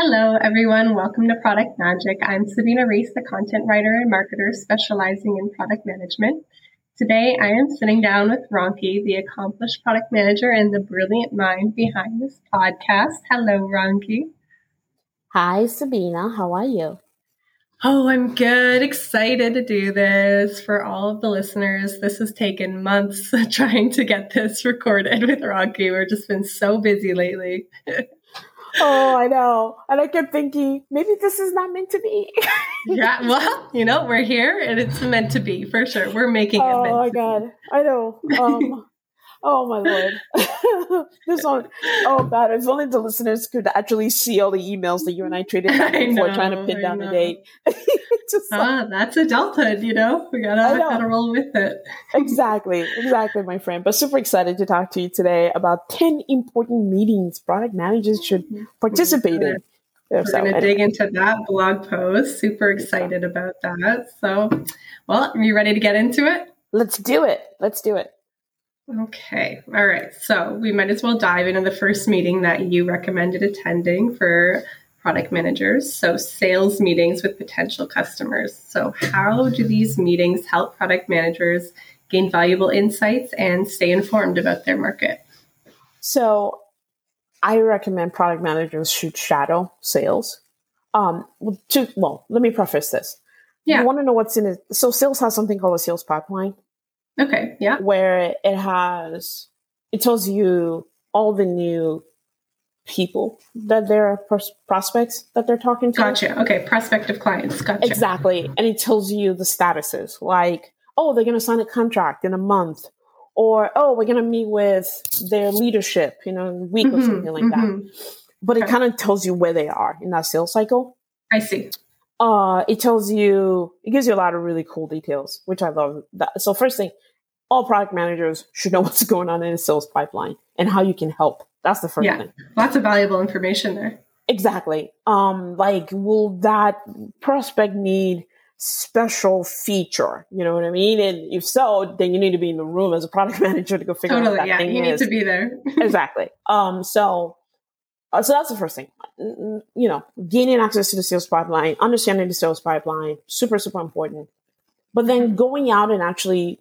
Hello, everyone. Welcome to Product Magic. I'm Sabina Reis, the content writer and marketer specializing in product management. Today, I am sitting down with Ronke, the accomplished product manager and the brilliant mind behind this podcast. Hello, Ronke. Hi, Sabina. How are you? Oh, I'm good. Excited to do this for all of the listeners. This has taken months trying to get this recorded with Ronke. We've just been so busy lately. oh, I know. And I kept thinking, maybe this is not meant to be. yeah, well, you know, we're here and it's meant to be for sure. We're making oh, it. Oh my god. I know. Um, Oh my lord! this one, oh god! If only the listeners could actually see all the emails that you and I traded back and forth trying to pin I down know. the date. Ah, like, that's adulthood, you know. We gotta gotta roll with it. exactly, exactly, my friend. But super excited to talk to you today about ten important meetings product managers should mm-hmm. participate in. We're so, going to dig into that blog post. Super excited about that. So, well, are you ready to get into it? Let's do it. Let's do it. Okay. All right. So we might as well dive into the first meeting that you recommended attending for product managers. So sales meetings with potential customers. So how do these meetings help product managers gain valuable insights and stay informed about their market? So I recommend product managers should shadow sales. Um, to, well, let me preface this. Yeah. You want to know what's in it. So sales has something called a sales pipeline. Okay. Yeah. Where it has, it tells you all the new people that they're pros- prospects that they're talking to. Gotcha. Okay. Prospective clients. Gotcha. Exactly. And it tells you the statuses like, oh, they're going to sign a contract in a month or, oh, we're going to meet with their leadership in a week mm-hmm, or something like mm-hmm. that. But okay. it kind of tells you where they are in that sales cycle. I see uh, it tells you, it gives you a lot of really cool details, which I love. That. So first thing, all product managers should know what's going on in a sales pipeline and how you can help. That's the first yeah, thing. Lots of valuable information there. Exactly. Um, like, will that prospect need special feature? You know what I mean? And if so, then you need to be in the room as a product manager to go figure totally, out that yeah, thing you is. need to be there. exactly. Um, so, uh, so that's the first thing. You know, gaining access to the sales pipeline, understanding the sales pipeline, super, super important. But then going out and actually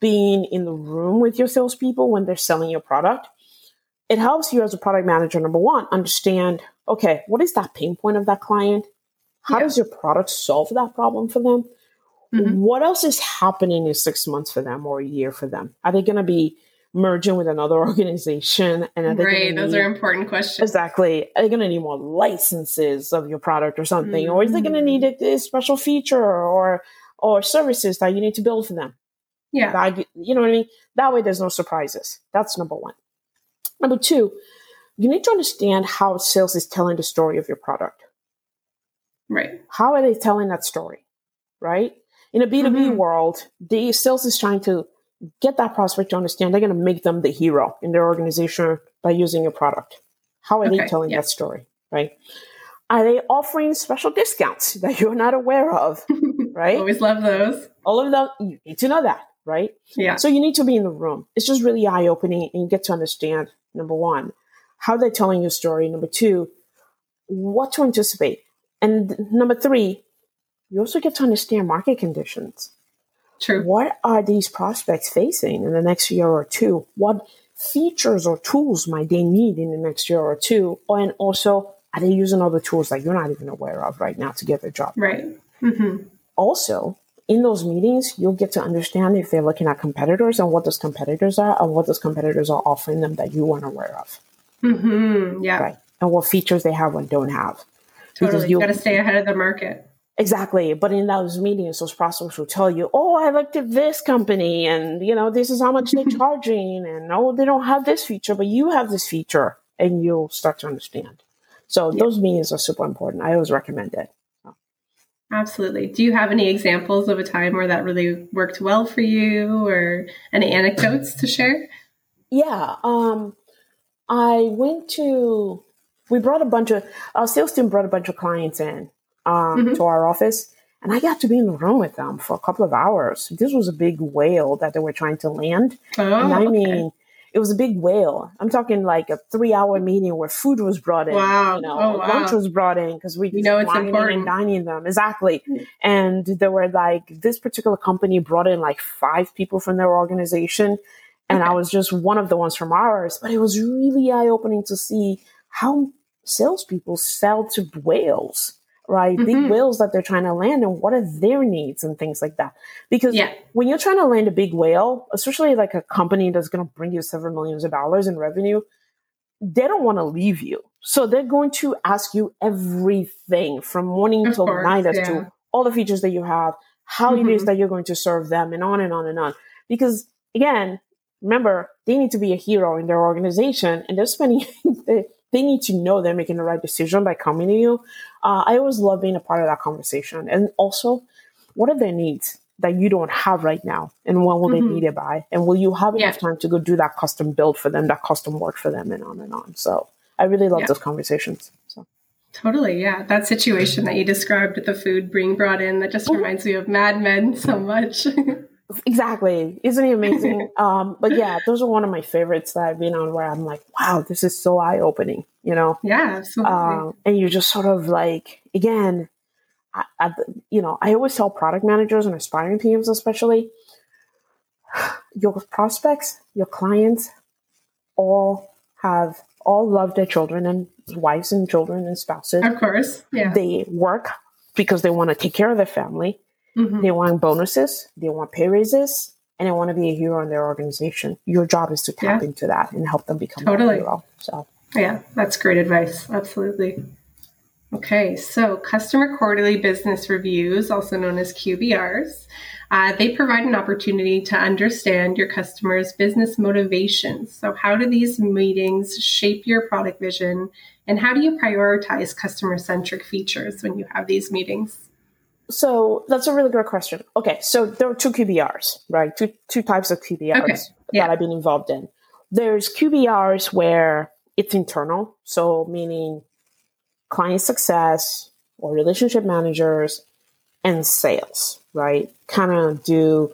being in the room with your salespeople when they're selling your product, it helps you as a product manager, number one, understand okay, what is that pain point of that client? How yeah. does your product solve that problem for them? Mm-hmm. What else is happening in six months for them or a year for them? Are they going to be merging with another organization? And are they right, those need, are important questions. Exactly. Are they going to need more licenses of your product or something, mm-hmm. or is they going to need a, a special feature or or services that you need to build for them? Yeah. That, you know what I mean? That way there's no surprises. That's number one. Number two, you need to understand how sales is telling the story of your product. Right. How are they telling that story? Right? In a B2B mm-hmm. world, the sales is trying to get that prospect to understand they're going to make them the hero in their organization by using your product. How are okay. they telling yeah. that story? Right? Are they offering special discounts that you're not aware of? Right? Always love those. All of them, you need to know that right? Yeah. So you need to be in the room. It's just really eye opening and you get to understand, number one, how they're telling your story. Number two, what to anticipate. And number three, you also get to understand market conditions. True. What are these prospects facing in the next year or two? What features or tools might they need in the next year or two? And also, are they using other tools that you're not even aware of right now to get their job? Right. Mm-hmm. Also, in those meetings, you'll get to understand if they're looking at competitors and what those competitors are and what those competitors are offering them that you weren't aware of. Mm-hmm. Yeah. Right. And what features they have and don't have. Totally. you got to stay ahead of the market. Exactly. But in those meetings, those prospects will tell you, oh, I looked at this company and, you know, this is how much they're charging. And, oh, they don't have this feature, but you have this feature. And you'll start to understand. So yeah. those meetings are super important. I always recommend it. Absolutely. Do you have any examples of a time where that really worked well for you or any anecdotes to share? Yeah. Um, I went to, we brought a bunch of, our sales team brought a bunch of clients in um, mm-hmm. to our office, and I got to be in the room with them for a couple of hours. This was a big whale that they were trying to land. Oh, and I okay. It was a big whale. I'm talking like a three hour meeting where food was brought in. Wow. You know, Oh, wow. lunch was brought in because we You know it's important. and dining them. Exactly. And there were like this particular company brought in like five people from their organization. And I was just one of the ones from ours. But it was really eye opening to see how salespeople sell to whales, right? Big Mhm. whales that they're trying to land and what are their needs and things like that. Because Yeah. when you're trying to land a big whale, especially like a company that's going to bring you several millions of dollars in revenue, they don't want to leave you. So they're going to ask you everything from morning Of till course, night as yeah. to all the features that you have, how it is Mhm. that you're going to serve them, and on and on and on. Because again, remember, they need to be a hero in their organization, and they're spending. they, need to know they're making the right decision by coming to you. Uh, I always love being a part of that conversation, and also, what are their needs that you don't have right now, and when will Mhm. they need it by, and will you have Yeah. enough time to go do that custom build for them, that custom work for them, and on and on. So I really love Yeah. those conversations. So. Totally, yeah. That situation that you described with the food being brought in, that just Mhm. reminds me of Mad Men so much. Exactly. Isn't he amazing? um, but yeah, those are one of my favorites that I've been on where I'm like, wow, this is so eye opening, you know? yeah, absolutely. Um, and you're just sort of like, again, I, I, you know, I always tell product managers and aspiring PMs, especially, your prospects, your clients, all have all love their children and wives and children and spouses. of course. Yeah. They work because they want to take care of their family. Mhm. They want bonuses, they want pay raises, and they want to be a hero in their organization. Your job is to tap Yeah. into that and help them become Totally. a hero. So Yeah, that's great advice. Absolutely. Okay, so customer quarterly business reviews, also known as QBRs, uh, they provide an opportunity to understand your customers' business motivations. So, how do these meetings shape your product vision, and how do you prioritize customer centric features when you have these meetings? So that's a really good question. Okay, so there are two QBRs, right? Two two types of QBRs Okay, yeah. that I've been involved in. There's QBRs where it's internal, so meaning client success or relationship managers and sales, right? Kind of do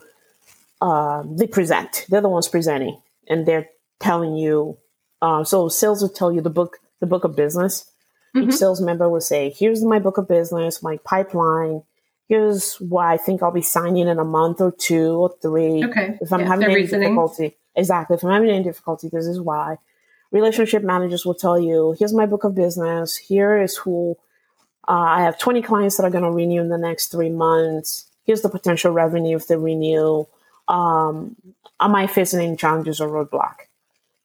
um, they present. They're the ones presenting, and they're telling you. Uh, so sales will tell you the book, the book of business. Mhm. Each sales member will say, "Here's my book of business, my pipeline. Here's why I think I'll be signing in a month or two or three. Okay, If I'm yeah, having any reasoning. difficulty, exactly. If I'm having any difficulty, this is why." Relationship managers will tell you, "Here's my book of business. Here is who uh, I have 20 clients that are going to renew in the next three months. Here's the potential revenue if they renew. Um, am I facing any challenges or roadblock?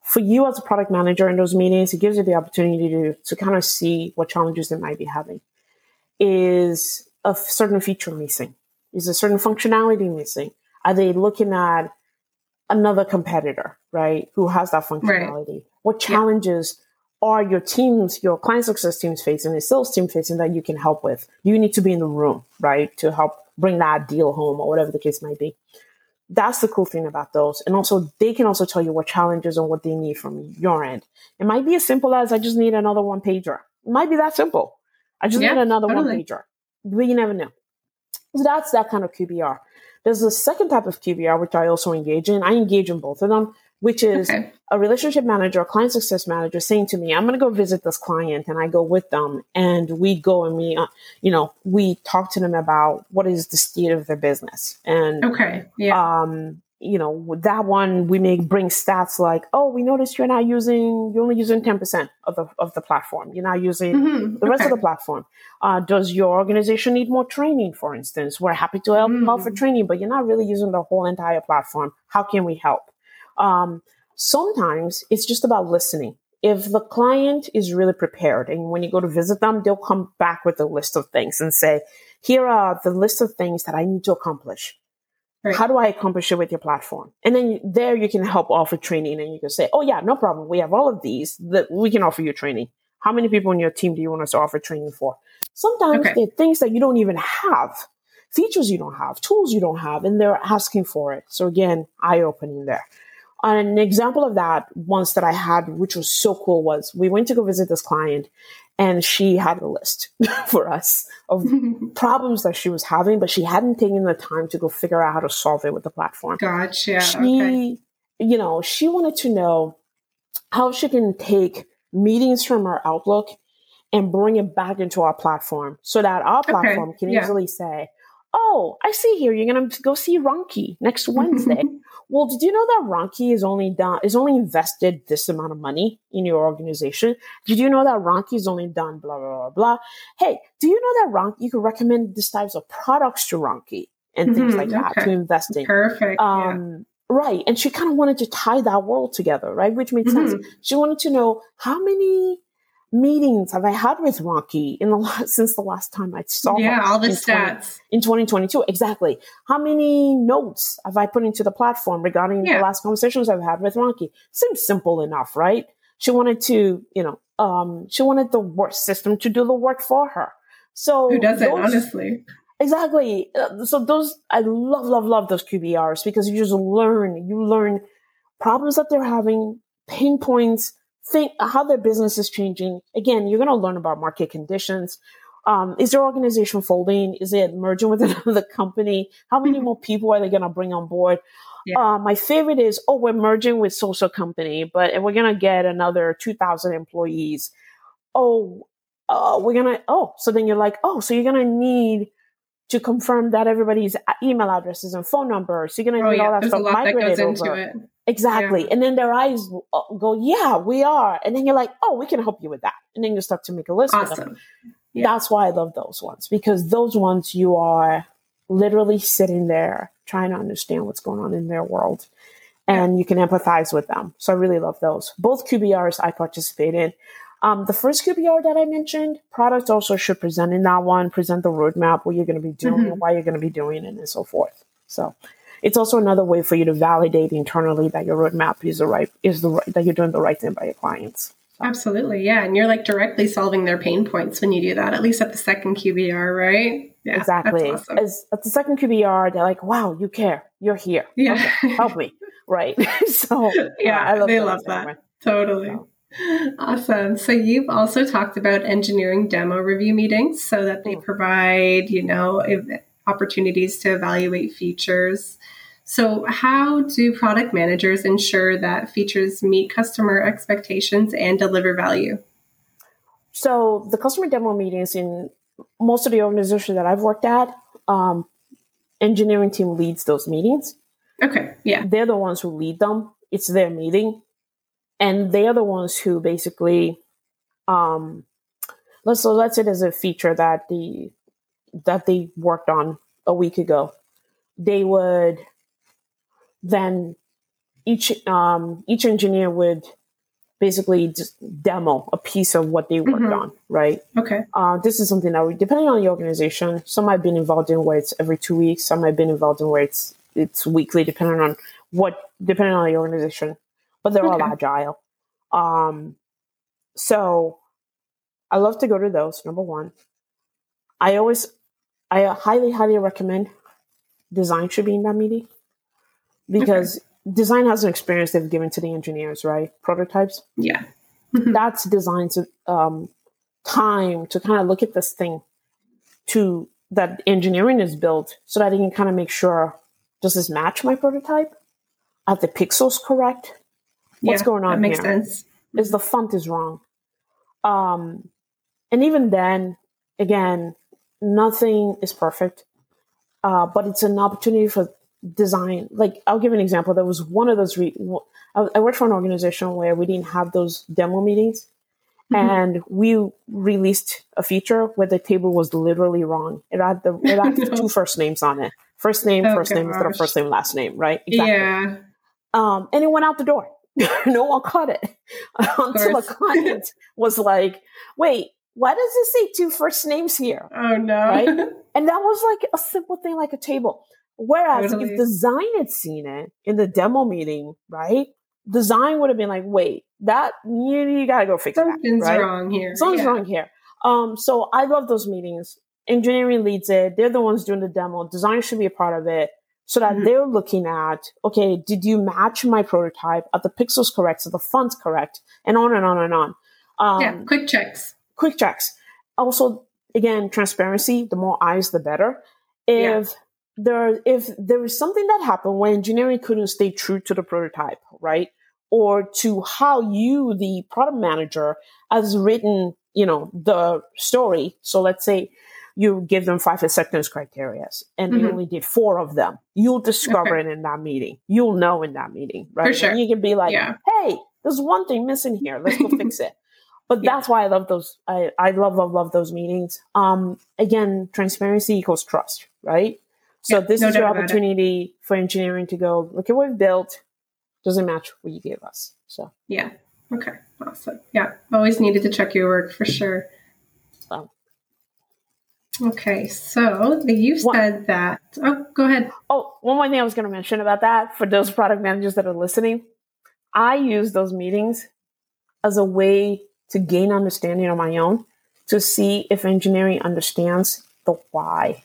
For you as a product manager in those meetings, it gives you the opportunity to, to kind of see what challenges they might be having. Is a certain feature missing? Is a certain functionality missing? Are they looking at another competitor, right, who has that functionality? What Yeah. challenges are your teams, your client success teams facing, the sales team facing that you can help with? You need to be in the room, right, to help bring that deal home or whatever the case might be. That's the cool thing about those. And also, they can also tell you what challenges and what they need from your end. It might be as simple as I just need another one pager. It might be that simple. I just Yeah, need another one pager. But you never know. So that's that kind of QBR. There's a second type of QBR, which I also engage in. I engage in both of them, which is Okay. a relationship manager, a client success manager saying to me, I'm going to go visit this client and I go with them and we go and we, uh, you know, we talk to them about what is the state of their business. And, Okay. Yeah. um, you know, with that one, we may bring stats like, oh, we noticed you're not using, you're only using 10% of the, of the platform. You're not using Mhm, the rest okay. of the platform. Uh, does your organization need more training, for instance? We're happy to help Mm. offer training, but you're not really using the whole entire platform. How can we help? Um, sometimes it's just about listening. If the client is really prepared and when you go to visit them, they'll come back with a list of things and say, here are the list of things that I need to accomplish. Right. How do I accomplish it with your platform? And then there you can help offer training and you can say, oh yeah, no problem. We have all of these that we can offer you training. How many people in your team do you want us to offer training for? Sometimes Okay. there are things that you don't even have, features you don't have, tools you don't have, and they're asking for it. So again, eye opening there. An example of that once that I had, which was so cool, was we went to go visit this client and she had a list for us of problems that she was having, but she hadn't taken the time to go figure out how to solve it with the platform Gotcha. she okay. you know, she wanted to know how she can take meetings from our Outlook and bring it back into our platform so that our platform okay. can yeah. easily say, Oh, I see here you're gonna go see Ronke next Wednesday. well, did you know that Ronke is only done is only invested this amount of money in your organization? Did you know that Ronke is only done blah blah blah blah? Hey, do you know that Ronke you can recommend these types of products to Ronke and things mm-hmm, like okay. that to invest in? Perfect. Um, yeah. Right. And she kind of wanted to tie that world together, right? Which made mm-hmm. sense. She wanted to know how many meetings have I had with Ronke in the last, since the last time I saw Yeah, all the in stats. 20, in 2022. Exactly. How many notes have I put into the platform regarding yeah. the last conversations I've had with Ronke? Seems simple enough, right? She wanted to, you know, um, she wanted the work system to do the work for her. So who does it honestly? Exactly. Uh, so those, I love, love, love those QBRs because you just learn, you learn problems that they're having, pain points, think how their business is changing. Again, you're going to learn about market conditions. Um, is their organization folding? Is it merging with another company? How many mm-hmm. more people are they going to bring on board? Yeah. Uh, my favorite is, oh, we're merging with social company, but we're going to get another 2,000 employees. Oh, uh, we're going to, oh, so then you're like, oh, so you're going to need to confirm that everybody's email addresses and phone numbers. So you're going to oh, need yeah. all that There's stuff migrated that over. It. Exactly. Yeah. And then their eyes uh, go, yeah, we are. And then you're like, oh, we can help you with that. And then you start to make a list awesome. them. Yeah. That's why I love those ones because those ones you are literally sitting there trying to understand what's going on in their world and yeah. you can empathize with them. So I really love those. Both QBRs I participate in. Um, the first QBR that I mentioned, product also should present in that one, present the roadmap, what you're going to be doing, mm-hmm. why you're going to be doing it, and so forth. So it's also another way for you to validate internally that your roadmap is the right is the right, that you're doing the right thing by your clients. Absolutely, yeah, and you're like directly solving their pain points when you do that. At least at the second QBR, right? Yeah, exactly. Awesome. As at the second QBR, they're like, "Wow, you care. You're here. Yeah, okay, help me." Right. so yeah, yeah I love they love that. Totally. So. Awesome. So you've also talked about engineering demo review meetings so that they hmm. provide, you know, opportunities to evaluate features. So how do product managers ensure that features meet customer expectations and deliver value? So the customer demo meetings in most of the organizations that I've worked at, um, engineering team leads those meetings. Okay. Yeah. They're the ones who lead them. It's their meeting and they are the ones who basically um let's so let's say there's a feature that the that they worked on a week ago they would then each um each engineer would basically just demo a piece of what they worked mm-hmm. on right okay uh, this is something that we depending on the organization some i've been involved in where it's every two weeks some i've been involved in where it's it's weekly depending on what depending on the organization but they're okay. all agile. Um, so I love to go to those. Number one, I always, I highly, highly recommend design should be in that meeting because okay. design has an experience they've given to the engineers, right? Prototypes. Yeah. That's design's um, time to kind of look at this thing to that engineering is built so that they can kind of make sure does this match my prototype? Are the pixels correct? what's yeah, going on that makes here? sense is the font is wrong um and even then again nothing is perfect uh but it's an opportunity for design like i'll give an example there was one of those re- i worked for an organization where we didn't have those demo meetings mm-hmm. and we released a feature where the table was literally wrong it had the it had no. two first names on it first name oh, first gosh. name instead of first name last name right exactly. yeah um and it went out the door no one caught it until a client was like, wait, why does it say two first names here? Oh no. Right? And that was like a simple thing like a table. Whereas totally. if design had seen it in the demo meeting, right? Design would have been like, wait, that you, you gotta go fix Something's that. Right? wrong here. Something's yeah. wrong here. Um, so I love those meetings. Engineering leads it. They're the ones doing the demo. Design should be a part of it so that mm-hmm. they're looking at, okay, did you match my prototype? Are the pixels correct? Are the fonts correct? And on and on and on. Um, yeah, quick checks. Quick checks. Also, again, transparency. The more eyes, the better. If there if there is something that happened where engineering couldn't stay true to the prototype, right? Or to how you, the product manager, has written, you know, the story. So let's say you give them five acceptance criteria and mm-hmm. they only did four of them. You'll discover okay. it in that meeting. You'll know in that meeting, right? For sure. And you can be like, yeah. hey, there's one thing missing here. Let's go fix it. But yeah. that's why I love those. I, I love, love, love those meetings. Um, again, transparency equals trust, right? So yeah, this no is your opportunity for engineering to go, look at what we've built. Doesn't match what you gave us. So yeah. Okay. Awesome. Yeah. Always needed to check your work for sure. Um, okay. So you said that. Oh, go ahead. Oh, one more thing I was going to mention about that for those product managers that are listening. I use those meetings as a way to gain understanding on my own to see if engineering understands the why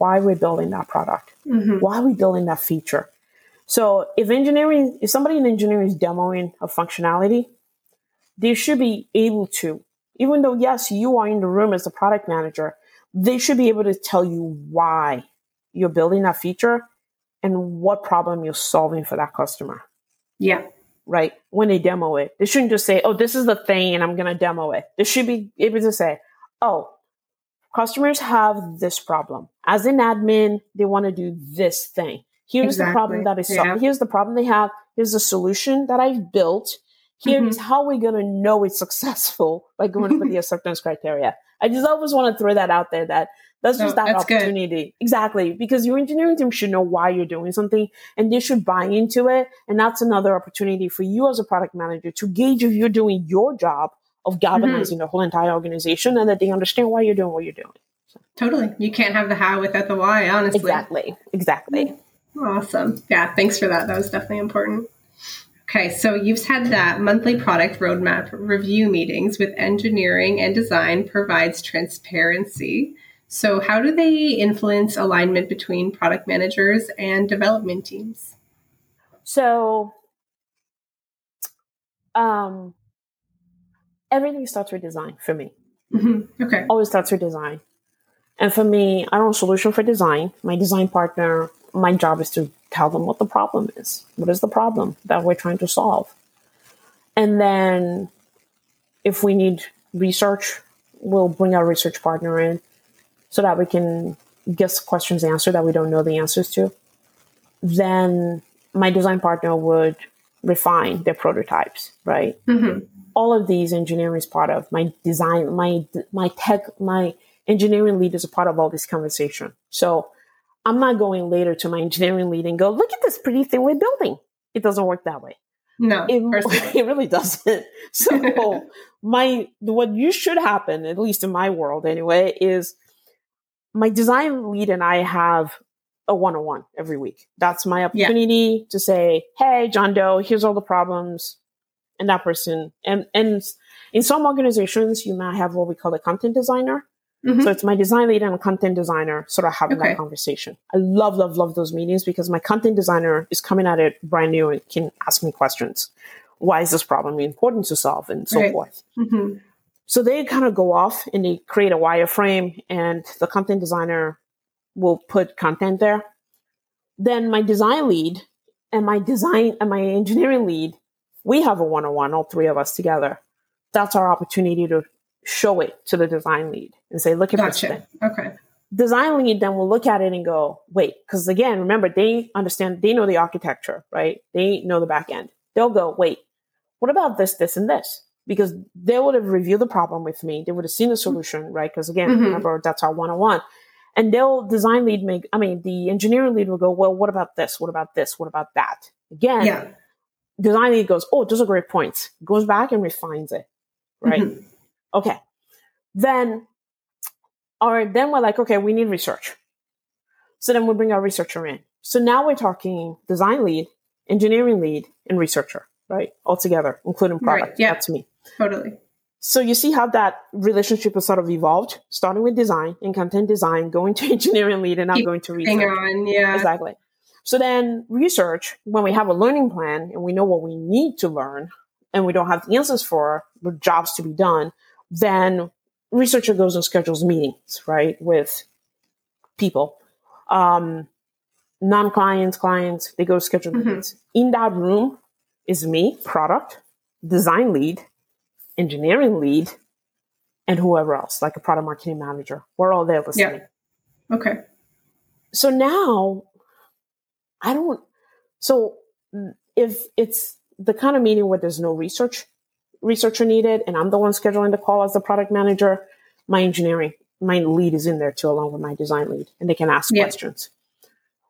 why we're building that product, mm-hmm. why are we building that feature. So if engineering, if somebody in engineering is demoing a functionality, they should be able to, even though yes, you are in the room as the product manager, they should be able to tell you why you're building that feature and what problem you're solving for that customer. Yeah. Right. When they demo it, they shouldn't just say, Oh, this is the thing and I'm going to demo it. They should be able to say, Oh, customers have this problem. As an admin, they want to do this thing. Here's exactly. the problem that is solved. Yeah. Here's the problem they have. Here's the solution that I've built. Here's mm-hmm. how we're going to know it's successful by going for the acceptance criteria. I just always want to throw that out there that that's just that that's opportunity. Good. Exactly. Because your engineering team should know why you're doing something and they should buy into it. And that's another opportunity for you as a product manager to gauge if you're doing your job of galvanizing mm-hmm. the whole entire organization and that they understand why you're doing what you're doing. So. Totally. You can't have the how without the why, honestly. Exactly. Exactly. Awesome. Yeah, thanks for that. That was definitely important. Okay, so you've had that monthly product roadmap review meetings with engineering and design provides transparency. So, how do they influence alignment between product managers and development teams? So, um, everything starts with design for me. Mm-hmm. Okay. Always starts with design. And for me, I don't solution for design. My design partner, my job is to tell them what the problem is. What is the problem that we're trying to solve? And then if we need research, we'll bring our research partner in so that we can get questions answered that we don't know the answers to. Then my design partner would refine their prototypes, right? Mm-hmm all of these engineering is part of my design, my my tech, my engineering lead is a part of all this conversation. So I'm not going later to my engineering lead and go, look at this pretty thing we're building. It doesn't work that way. No, it, it really doesn't. So my what you should happen, at least in my world anyway, is my design lead and I have a one-on-one every week. That's my opportunity yeah. to say, hey, John Doe, here's all the problems and that person and and in some organizations you might have what we call a content designer mm-hmm. so it's my design lead and a content designer sort of having okay. that conversation i love love love those meetings because my content designer is coming at it brand new and can ask me questions why is this problem important to solve and so right. forth mm-hmm. so they kind of go off and they create a wireframe and the content designer will put content there then my design lead and my design and my engineering lead we have a one on one, all three of us together. That's our opportunity to show it to the design lead and say, look at gotcha. this thing. Okay. Design lead then will look at it and go, wait, because again, remember, they understand, they know the architecture, right? They know the back end. They'll go, wait, what about this, this, and this? Because they would have reviewed the problem with me. They would have seen the solution, right? Because again, mm-hmm. remember, that's our one on one. And they'll design lead make, I mean, the engineering lead will go, well, what about this? What about this? What about that? Again, yeah design lead goes, oh, those are great points. Goes back and refines it. Right. Mm-hmm. Okay. Then, all right, then we're like, okay, we need research. So then we bring our researcher in. So now we're talking design lead, engineering lead, and researcher, right? All together, including product. Right. Yeah. That's me. Totally. So you see how that relationship has sort of evolved, starting with design and content design, going to engineering lead, and now Keep going to research. On, yeah. Exactly. So then research, when we have a learning plan and we know what we need to learn and we don't have the answers for the jobs to be done, then researcher goes and schedules meetings, right, with people. Um, non clients, clients, they go schedule Mhm. meetings. In that room is me, product, design lead, engineering lead, and whoever else, like a product marketing manager. We're all there listening. Okay. So now I don't, so if it's the kind of meeting where there's no research, researcher needed, and I'm the one scheduling the call as the product manager, my engineering, my lead is in there too, along with my design lead, and they can ask Yeah. questions.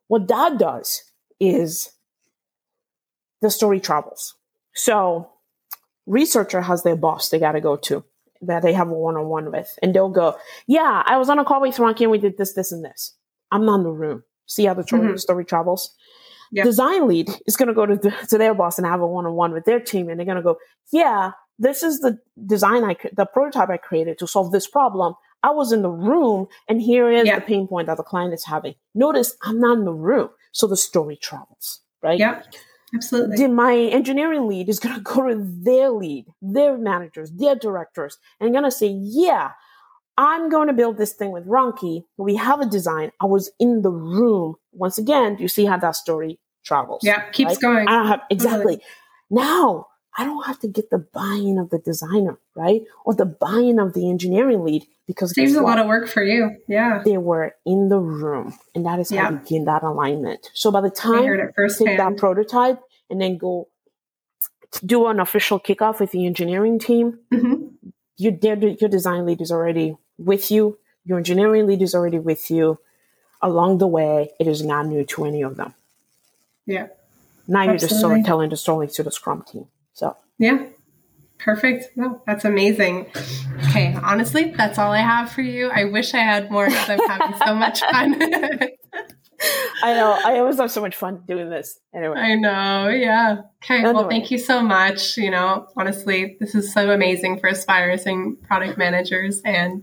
What that does is the story travels. So researcher has their boss they got to go to that they have a one-on-one with and they'll go yeah i was on a call with Frankie and we did this this and this i'm not in the room see how the tro- Mhm. story travels Yeah. design lead is going to go to, the, to their boss and have a one-on-one with their team and they're going to go yeah this is the design i the prototype i created to solve this problem i was in the room and here is Yeah. the pain point that the client is having notice i'm not in the room so the story travels right Yeah. Absolutely. then my engineering lead is going to go to their lead, their managers, their directors, and going to say, yeah, I'm going to build this thing with Ronke. We have a design. I was in the room. Once again, you see how that story travels. yeah. Keeps right? going. I don't have, exactly. Now, I don't have to get the buy-in of the designer, right? Or the buy-in of the engineering lead because Saves a lot of work for you. Yeah. they were in the room. And that is how Yeah. you begin that alignment. So by the time it take that prototype and then go do an official kickoff with the engineering team. Mhm. You, their, your design lead is already with you. Your engineering lead is already with you. Along the way, it is not new to any of them. Yeah. Now you're just sort of telling the story to the Scrum team. So Yeah. Perfect. No, that's amazing. Okay, honestly, that's all I have for you. I wish I had more because I'm having so much fun. I know I always have so much fun doing this. Anyway, I know. Yeah. Okay. Well, thank you so much. You know, honestly, this is so amazing for aspiring product managers, and I'm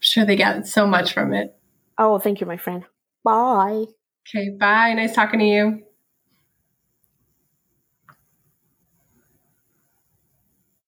sure they get so much from it. oh, thank you, my friend. Bye. Okay. Bye. Nice talking to you.